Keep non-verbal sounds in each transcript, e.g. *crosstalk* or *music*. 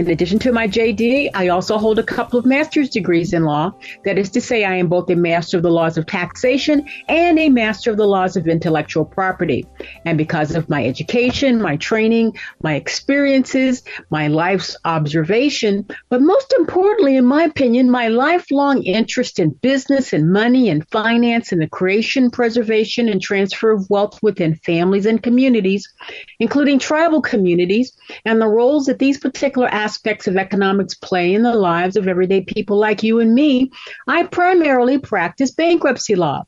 In addition to my JD, I also hold a couple of master's degrees in law. That is to say, I am both a master of the laws of taxation and a master of the laws of intellectual property. And because of my education, my training, my experiences, my life's observation, but most importantly, in my opinion, my lifelong interest in business and money and finance and the creation, preservation, and transfer of wealth within families and communities, including tribal communities, and the roles that these particular aspects of economics play in the lives of everyday people like you and me, I primarily practice bankruptcy law.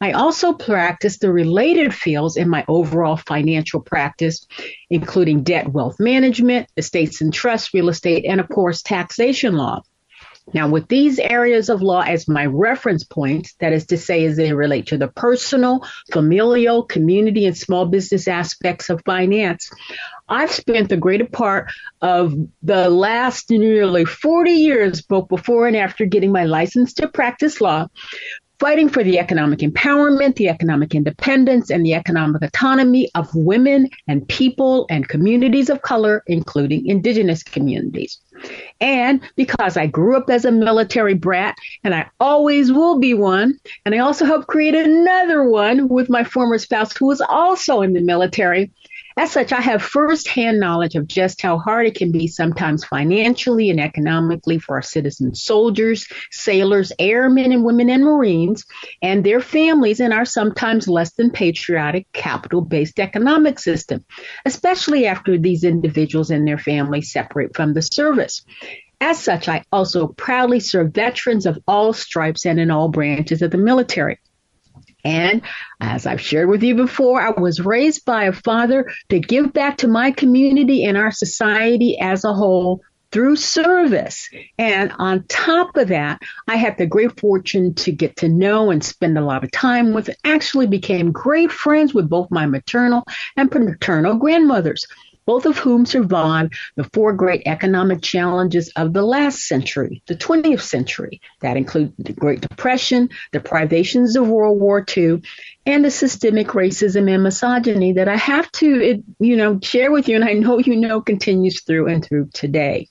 I also practice the related fields in my overall financial practice, including debt wealth management, estates and trusts, real estate, and of course, taxation law. Now, with these areas of law as my reference points, that is to say, as they relate to the personal, familial, community, and small business aspects of finance, I've spent the greater part of the last nearly 40 years, both before and after getting my license to practice law, fighting for the economic empowerment, the economic independence, and the economic autonomy of women and people and communities of color, including indigenous communities. And because I grew up as a military brat and I always will be one, and I also helped create another one with my former spouse who was also in the military, as such, I have firsthand knowledge of just how hard it can be sometimes financially and economically for our citizen soldiers, sailors, airmen and women and Marines and their families in our sometimes less than patriotic capital based economic system, especially after these individuals and their families separate from the service. As such, I also proudly serve veterans of all stripes and in all branches of the military. And as I've shared with you before, I was raised by a father to give back to my community and our society as a whole through service. And on top of that, I had the great fortune to get to know and spend a lot of time with, actually became great friends with both my maternal and paternal grandmothers both of whom survived the four great economic challenges of the last century, the 20th century. That include the Great Depression, the privations of World War II, and the systemic racism and misogyny that I have to, you know, share with you, and I know you know continues through and through today.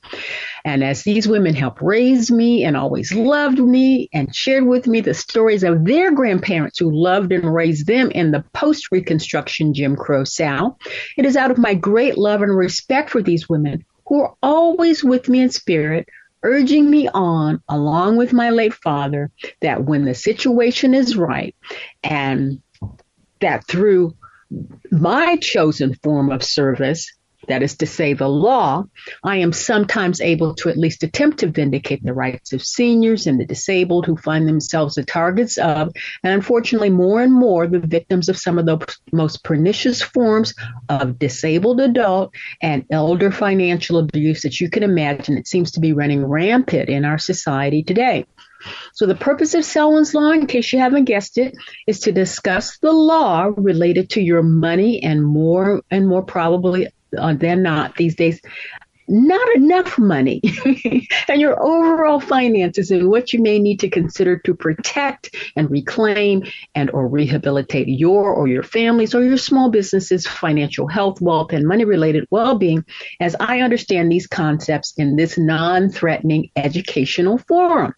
And as these women helped raise me and always loved me and shared with me the stories of their grandparents who loved and raised them in the post Reconstruction Jim Crow South, it is out of my great love and respect for these women who are always with me in spirit, urging me on, along with my late father, that when the situation is right and that through my chosen form of service, that is to say, the law, I am sometimes able to at least attempt to vindicate the rights of seniors and the disabled who find themselves the targets of, and unfortunately, more and more, the victims of some of the most pernicious forms of disabled adult and elder financial abuse that you can imagine. It seems to be running rampant in our society today. So the purpose of Selwyn's Law, in case you haven't guessed it, is to discuss the law related to your money and more and more probably uh, than not these days not enough money. *laughs* And your overall finances and what you may need to consider to protect and reclaim and or rehabilitate your or your families or your small businesses financial health wealth and money related well-being as i understand these concepts in this non-threatening educational forum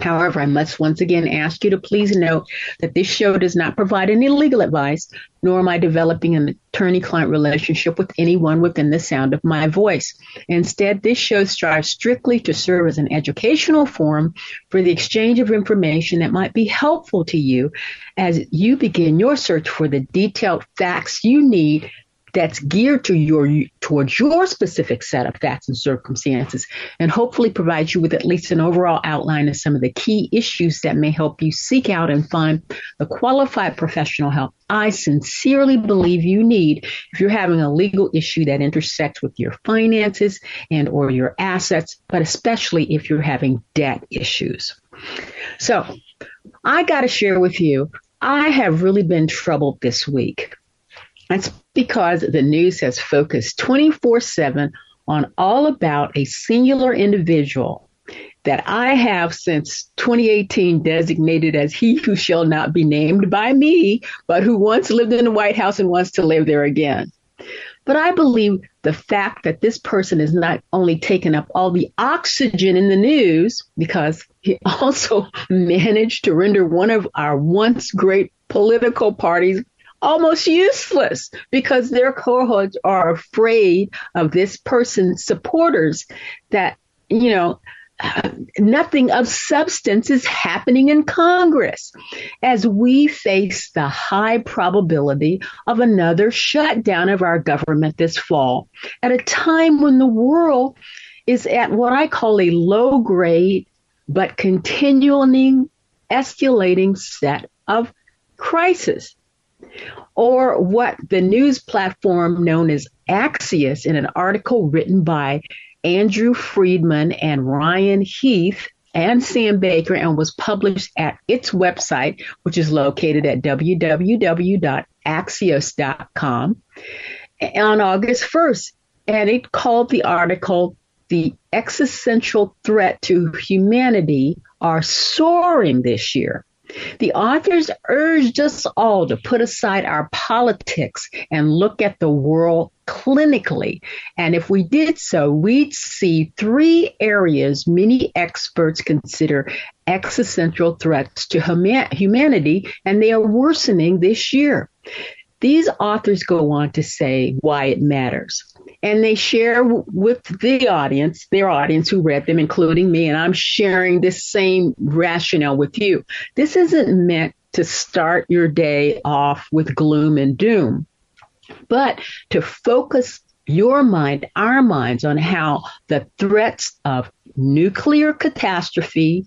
However, I must once again ask you to please note that this show does not provide any legal advice, nor am I developing an attorney client relationship with anyone within the sound of my voice. Instead, this show strives strictly to serve as an educational forum for the exchange of information that might be helpful to you as you begin your search for the detailed facts you need that's geared to your towards your specific set of facts and circumstances and hopefully provide you with at least an overall outline of some of the key issues that may help you seek out and find the qualified professional help I sincerely believe you need if you're having a legal issue that intersects with your finances and or your assets but especially if you're having debt issues. So, I got to share with you I have really been troubled this week. That's because the news has focused 24 7 on all about a singular individual that I have since 2018 designated as he who shall not be named by me, but who once lived in the White House and wants to live there again. But I believe the fact that this person is not only taken up all the oxygen in the news, because he *laughs* also managed to render one of our once great political parties almost useless because their cohorts are afraid of this person's supporters that, you know, nothing of substance is happening in Congress as we face the high probability of another shutdown of our government this fall at a time when the world is at what I call a low grade but continually escalating set of crisis or what the news platform known as Axios in an article written by Andrew Freedman and Ryan Heath and Sam Baker and was published at its website, which is located at www.axios.com on August 1st. And it called the article The Existential Threat to Humanity Are Soaring This Year. The authors urged us all to put aside our politics and look at the world clinically. And if we did so, we'd see three areas many experts consider existential threats to humanity, and they are worsening this year. These authors go on to say why it matters and they share with the audience, their audience who read them, including me, and I'm sharing this same rationale with you. This isn't meant to start your day off with gloom and doom, but to focus your mind, our minds, on how the threats of nuclear catastrophe,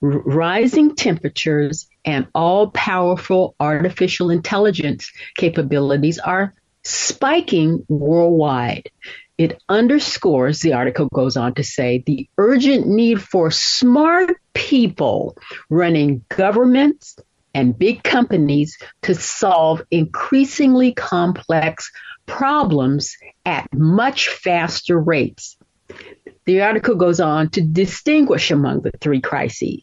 rising temperatures, and all powerful artificial intelligence capabilities are spiking worldwide. It underscores, the article goes on to say, the urgent need for smart people running governments and big companies to solve increasingly complex problems at much faster rates. The article goes on to distinguish among the three crises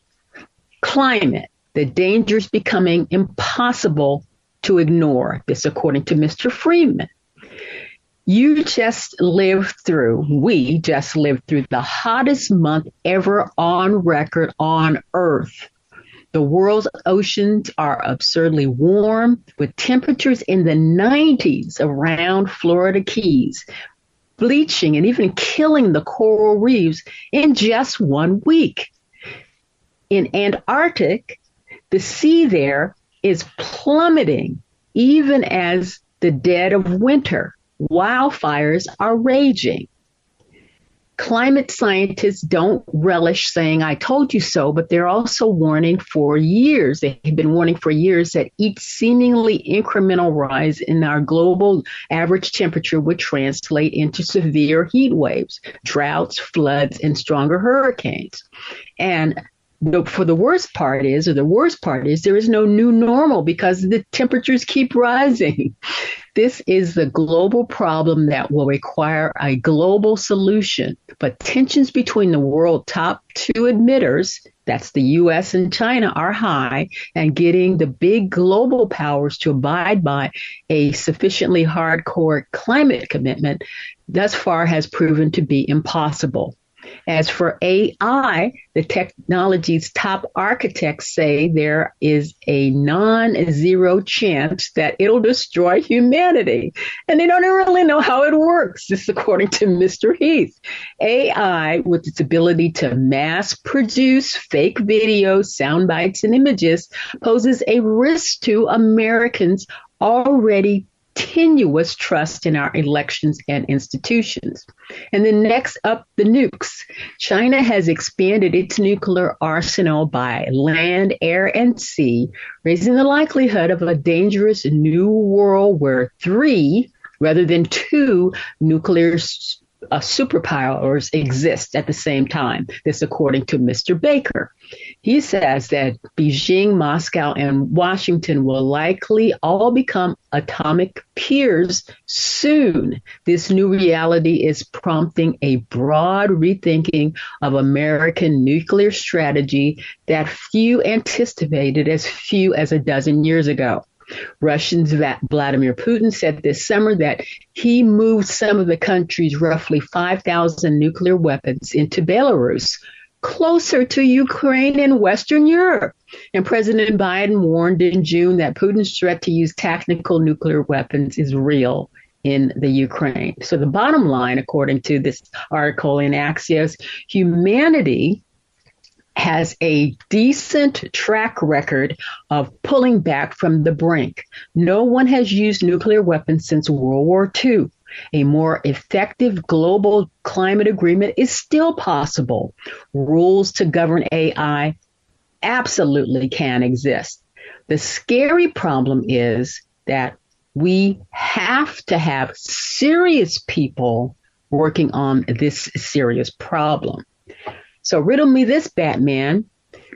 climate, the dangers becoming impossible to ignore. This, according to Mr. Freeman. You just lived through, we just lived through the hottest month ever on record on Earth. The world's oceans are absurdly warm with temperatures in the 90s around Florida Keys, bleaching and even killing the coral reefs in just one week. In Antarctic, the sea there is plummeting even as the dead of winter. Wildfires are raging. Climate scientists don't relish saying, I told you so, but they're also warning for years. They've been warning for years that each seemingly incremental rise in our global average temperature would translate into severe heat waves, droughts, floods, and stronger hurricanes. And the, for the worst part is, or the worst part is, there is no new normal because the temperatures keep rising. *laughs* This is the global problem that will require a global solution. But tensions between the world top two emitters, that's the US and China, are high, and getting the big global powers to abide by a sufficiently hardcore climate commitment thus far has proven to be impossible. As for AI, the technology's top architects say there is a non zero chance that it'll destroy humanity. And they don't really know how it works. This is according to Mr. Heath. AI, with its ability to mass produce fake videos, sound bites, and images, poses a risk to Americans already continuous trust in our elections and institutions. And then next up, the nukes. China has expanded its nuclear arsenal by land, air, and sea, raising the likelihood of a dangerous new world where three rather than two nuclear uh, superpowers exist at the same time. This, according to Mr. Baker. He says that Beijing, Moscow, and Washington will likely all become atomic peers soon. This new reality is prompting a broad rethinking of American nuclear strategy that few anticipated as few as a dozen years ago. Russians Vladimir Putin said this summer that he moved some of the country's roughly 5,000 nuclear weapons into Belarus, closer to Ukraine and Western Europe. And President Biden warned in June that Putin's threat to use tactical nuclear weapons is real in the Ukraine. So the bottom line, according to this article in Axios, humanity has a decent track record of pulling back from the brink. No one has used nuclear weapons since World War II. A more effective global climate agreement is still possible. Rules to govern AI absolutely can exist. The scary problem is that we have to have serious people working on this serious problem. So riddle me this, Batman.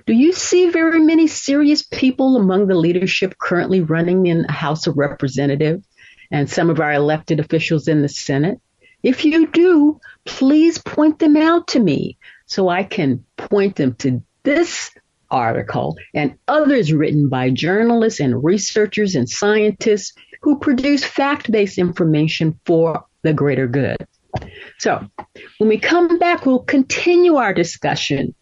Do you see very many serious people among the leadership currently running in the House of Representatives and some of our elected officials in the Senate? If you do, please point them out to me so I can point them to this article and others written by journalists and researchers and scientists who produce fact based information for the greater good. So, when we come back, we'll continue our discussion.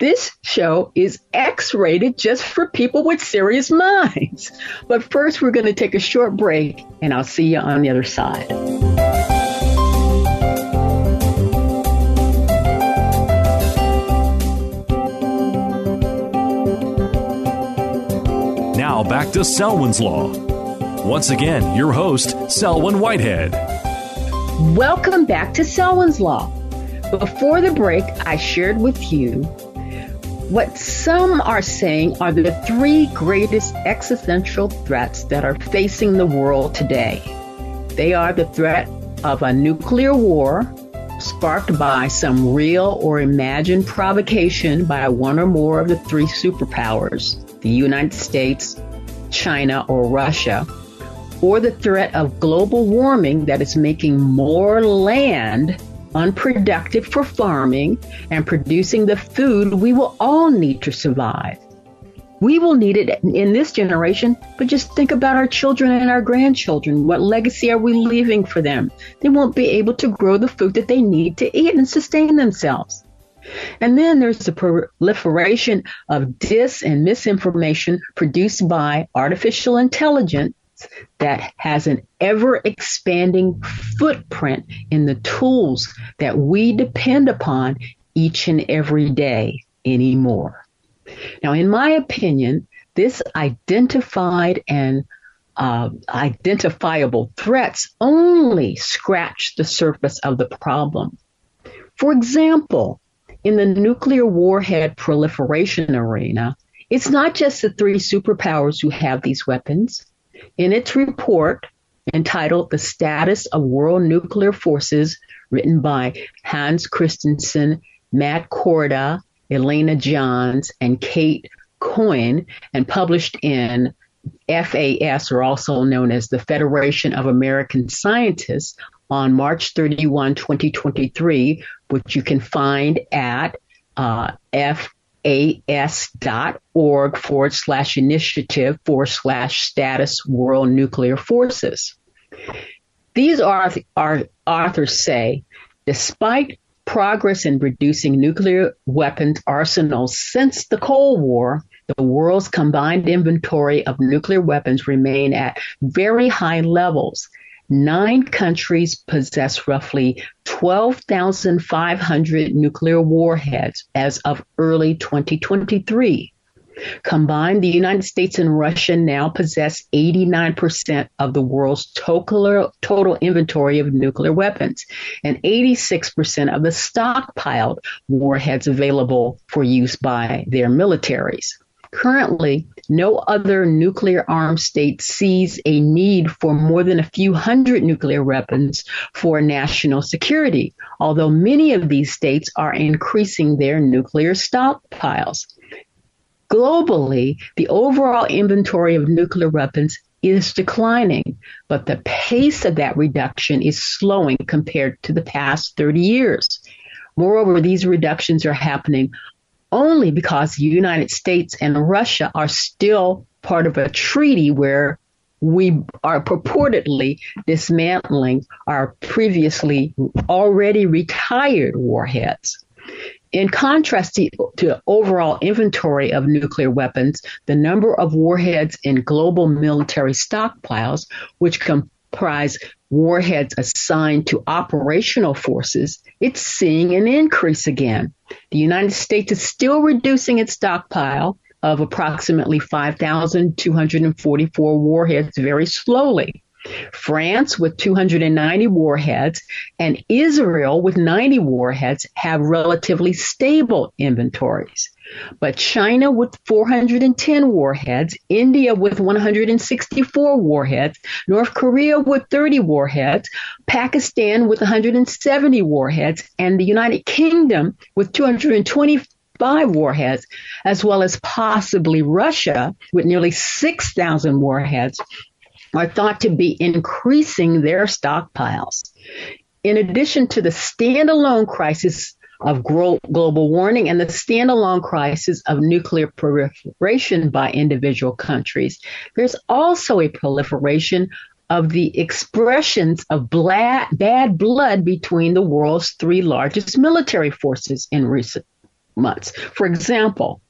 This show is X rated just for people with serious minds. But first, we're going to take a short break, and I'll see you on the other side. Now back to Selwyn's Law. Once again, your host, Selwyn Whitehead. Welcome back to Selwyn's Law. Before the break, I shared with you what some are saying are the three greatest existential threats that are facing the world today. They are the threat of a nuclear war sparked by some real or imagined provocation by one or more of the three superpowers, the United States, China, or Russia or the threat of global warming that is making more land unproductive for farming and producing the food we will all need to survive. We will need it in this generation, but just think about our children and our grandchildren. What legacy are we leaving for them? They won't be able to grow the food that they need to eat and sustain themselves. And then there's the proliferation of dis and misinformation produced by artificial intelligence that has an ever expanding footprint in the tools that we depend upon each and every day anymore. Now, in my opinion, this identified and uh, identifiable threats only scratch the surface of the problem. For example, in the nuclear warhead proliferation arena, it's not just the three superpowers who have these weapons. In its report entitled The Status of World Nuclear Forces, written by Hans Kristensen, Matt Korda, Elena Johns, and Kate Coyne, and published in FAS, or also known as the Federation of American Scientists, on March 31, 2023, which you can find at uh, fas.org forward slash initiative forward slash status world nuclear forces. These authors say, despite progress in reducing nuclear weapons arsenals since the Cold War, the world's combined inventory of nuclear weapons remain at very high levels. Nine countries possess roughly 12,500 nuclear warheads as of early 2023. Combined, the United States and Russia now possess 89% of the world's total, total inventory of nuclear weapons and 86% of the stockpiled warheads available for use by their militaries. Currently, no other nuclear armed state sees a need for more than a few hundred nuclear weapons for national security, although many of these states are increasing their nuclear stockpiles. Globally, the overall inventory of nuclear weapons is declining, but the pace of that reduction is slowing compared to the past 30 years. Moreover, these reductions are happening only because the United States and Russia are still part of a treaty where we are purportedly dismantling our previously already retired warheads. In contrast to, to overall inventory of nuclear weapons, the number of warheads in global military stockpiles, which comprise warheads assigned to operational forces, it's seeing an increase again. The United States is still reducing its stockpile of approximately 5,244 warheads very slowly. France, with 290 warheads, and Israel, with 90 warheads, have relatively stable inventories. But China, with 410 warheads, India, with 164 warheads, North Korea, with 30 warheads, Pakistan, with 170 warheads, and the United Kingdom, with 225 warheads, as well as possibly Russia with nearly 6,000 warheads, are thought to be increasing their stockpiles. In addition to the standalone crisis of global warming and the standalone crisis of nuclear proliferation by individual countries, there's also a proliferation of the expressions of bad blood between the world's three largest military forces in recent months. For example,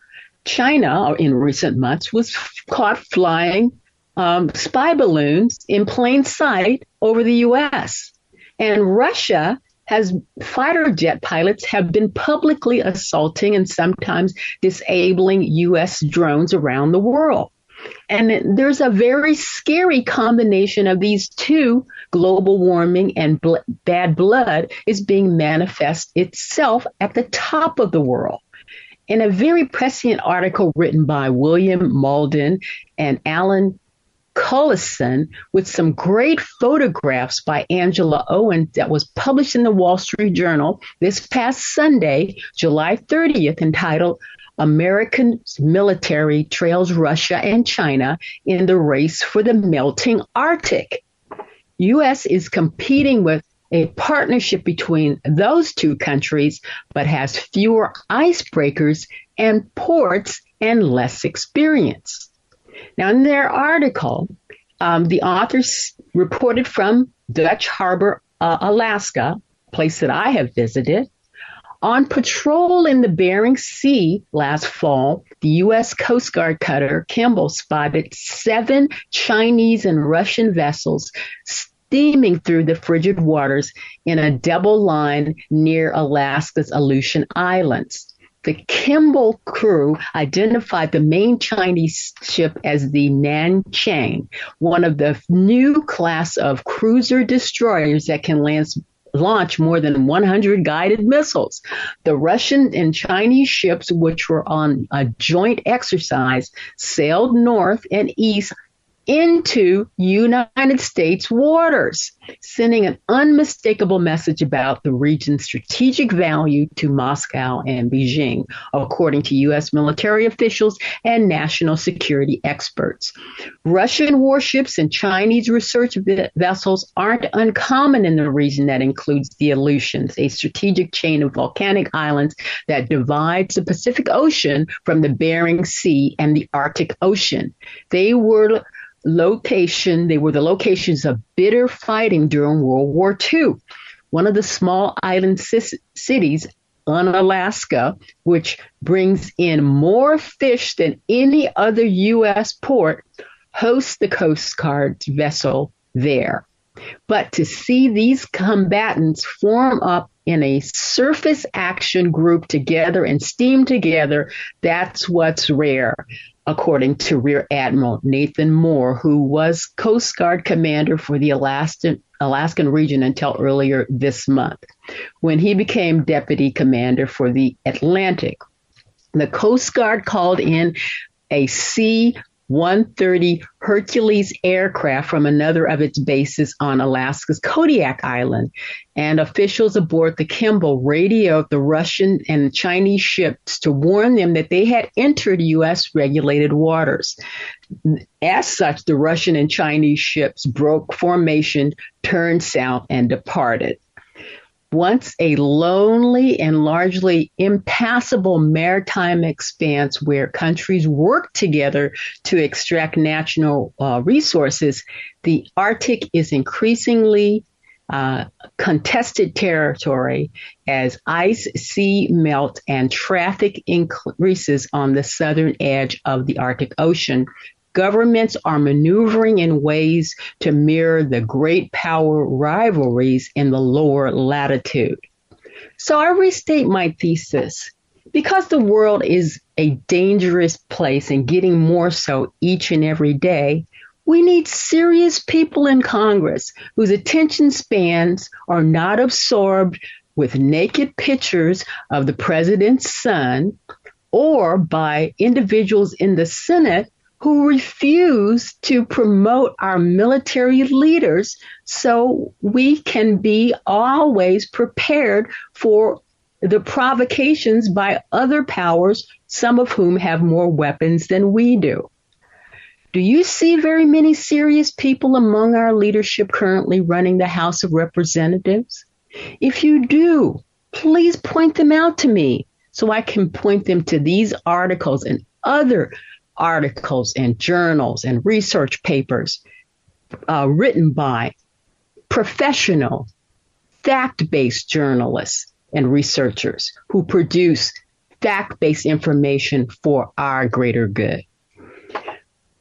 China, in recent months, was caught flying um, spy balloons in plain sight over the U.S. And Russia has fighter jet pilots have been publicly assaulting and sometimes disabling U.S. drones around the world. And there's a very scary combination of these two global warming and bl- bad blood is being manifest itself at the top of the world. In a very prescient article written by William Mauldin and Alan Cullison with some great photographs by Angela Owen that was published in the Wall Street Journal this past Sunday, July 30th, entitled American military trails Russia and China in the race for the melting Arctic. U.S. is competing with a partnership between those two countries, but has fewer icebreakers and ports and less experience. Now, in their article, um, the authors reported from Dutch Harbor, uh, Alaska, place that I have visited. On patrol in the Bering Sea last fall, the U.S. Coast Guard cutter Kimball spotted seven Chinese and Russian vessels steaming through the frigid waters in a double line near Alaska's Aleutian Islands. The Kimball crew identified the main Chinese ship as the Nanchang, one of the new class of cruiser destroyers that can lance, launch more than 100 guided missiles. The Russian and Chinese ships, which were on a joint exercise, sailed north and east into United States waters, sending an unmistakable message about the region's strategic value to Moscow and Beijing, according to U.S. military officials and national security experts. Russian warships and Chinese research vessels aren't uncommon in the region that includes the Aleutians, a strategic chain of volcanic islands that divides the Pacific Ocean from the Bering Sea and the Arctic Ocean. They were location, they were the locations of bitter fighting during World War II. One of the small island c- cities Unalaska, which brings in more fish than any other U.S. port, hosts the Coast Guard's vessel there. But to see these combatants form up in a surface action group together and steam together, that's what's rare according to Rear Admiral Nathan Moore, who was Coast Guard commander for the Alaskan, Alaskan region until earlier this month, when he became deputy commander for the Atlantic. The Coast Guard called in a C 130 Hercules aircraft from another of its bases on Alaska's Kodiak Island. And officials aboard the Kimball radioed the Russian and Chinese ships to warn them that they had entered U.S. regulated waters. As such, the Russian and Chinese ships broke formation, turned south, and departed once a lonely and largely impassable maritime expanse where countries work together to extract natural uh, resources, the Arctic is increasingly uh, contested territory as ice, sea melt, and traffic increases on the southern edge of the Arctic Ocean, Governments are maneuvering in ways to mirror the great power rivalries in the lower latitude. So I restate my thesis. Because the world is a dangerous place and getting more so each and every day, we need serious people in Congress whose attention spans are not absorbed with naked pictures of the president's son or by individuals in the Senate who refuse to promote our military leaders so we can be always prepared for the provocations by other powers, some of whom have more weapons than we do. Do you see very many serious people among our leadership currently running the House of Representatives? If you do, please point them out to me so I can point them to these articles and other articles and journals and research papers uh, written by professional, fact based journalists and researchers who produce fact based information for our greater good.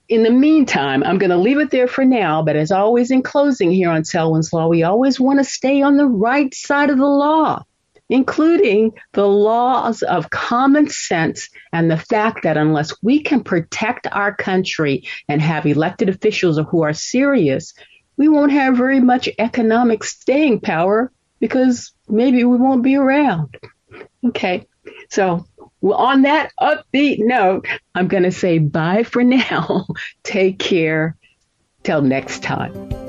In the meantime, I'm going to leave it there for now, but as always, in closing here on Selwyn's Law, we always want to stay on the right side of the law including the laws of common sense and the fact that unless we can protect our country and have elected officials who are serious, we won't have very much economic staying power because maybe we won't be around. Okay, so on that upbeat note, I'm going to say bye for now. *laughs* Take care. Till next time.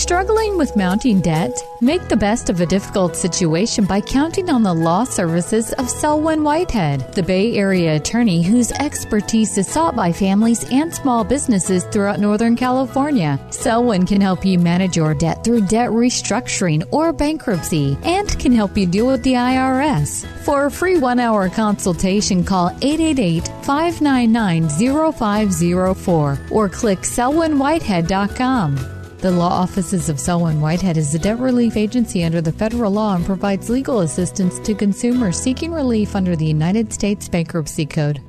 Struggling with mounting debt? Make the best of a difficult situation by counting on the law services of Selwyn Whitehead, the Bay Area attorney whose expertise is sought by families and small businesses throughout Northern California. Selwyn can help you manage your debt through debt restructuring or bankruptcy and can help you deal with the IRS. For a free one hour consultation, call 888 599 0504 or click selwynwhitehead.com. The law offices of Selwyn Whitehead is a debt relief agency under the federal law and provides legal assistance to consumers seeking relief under the United States Bankruptcy Code.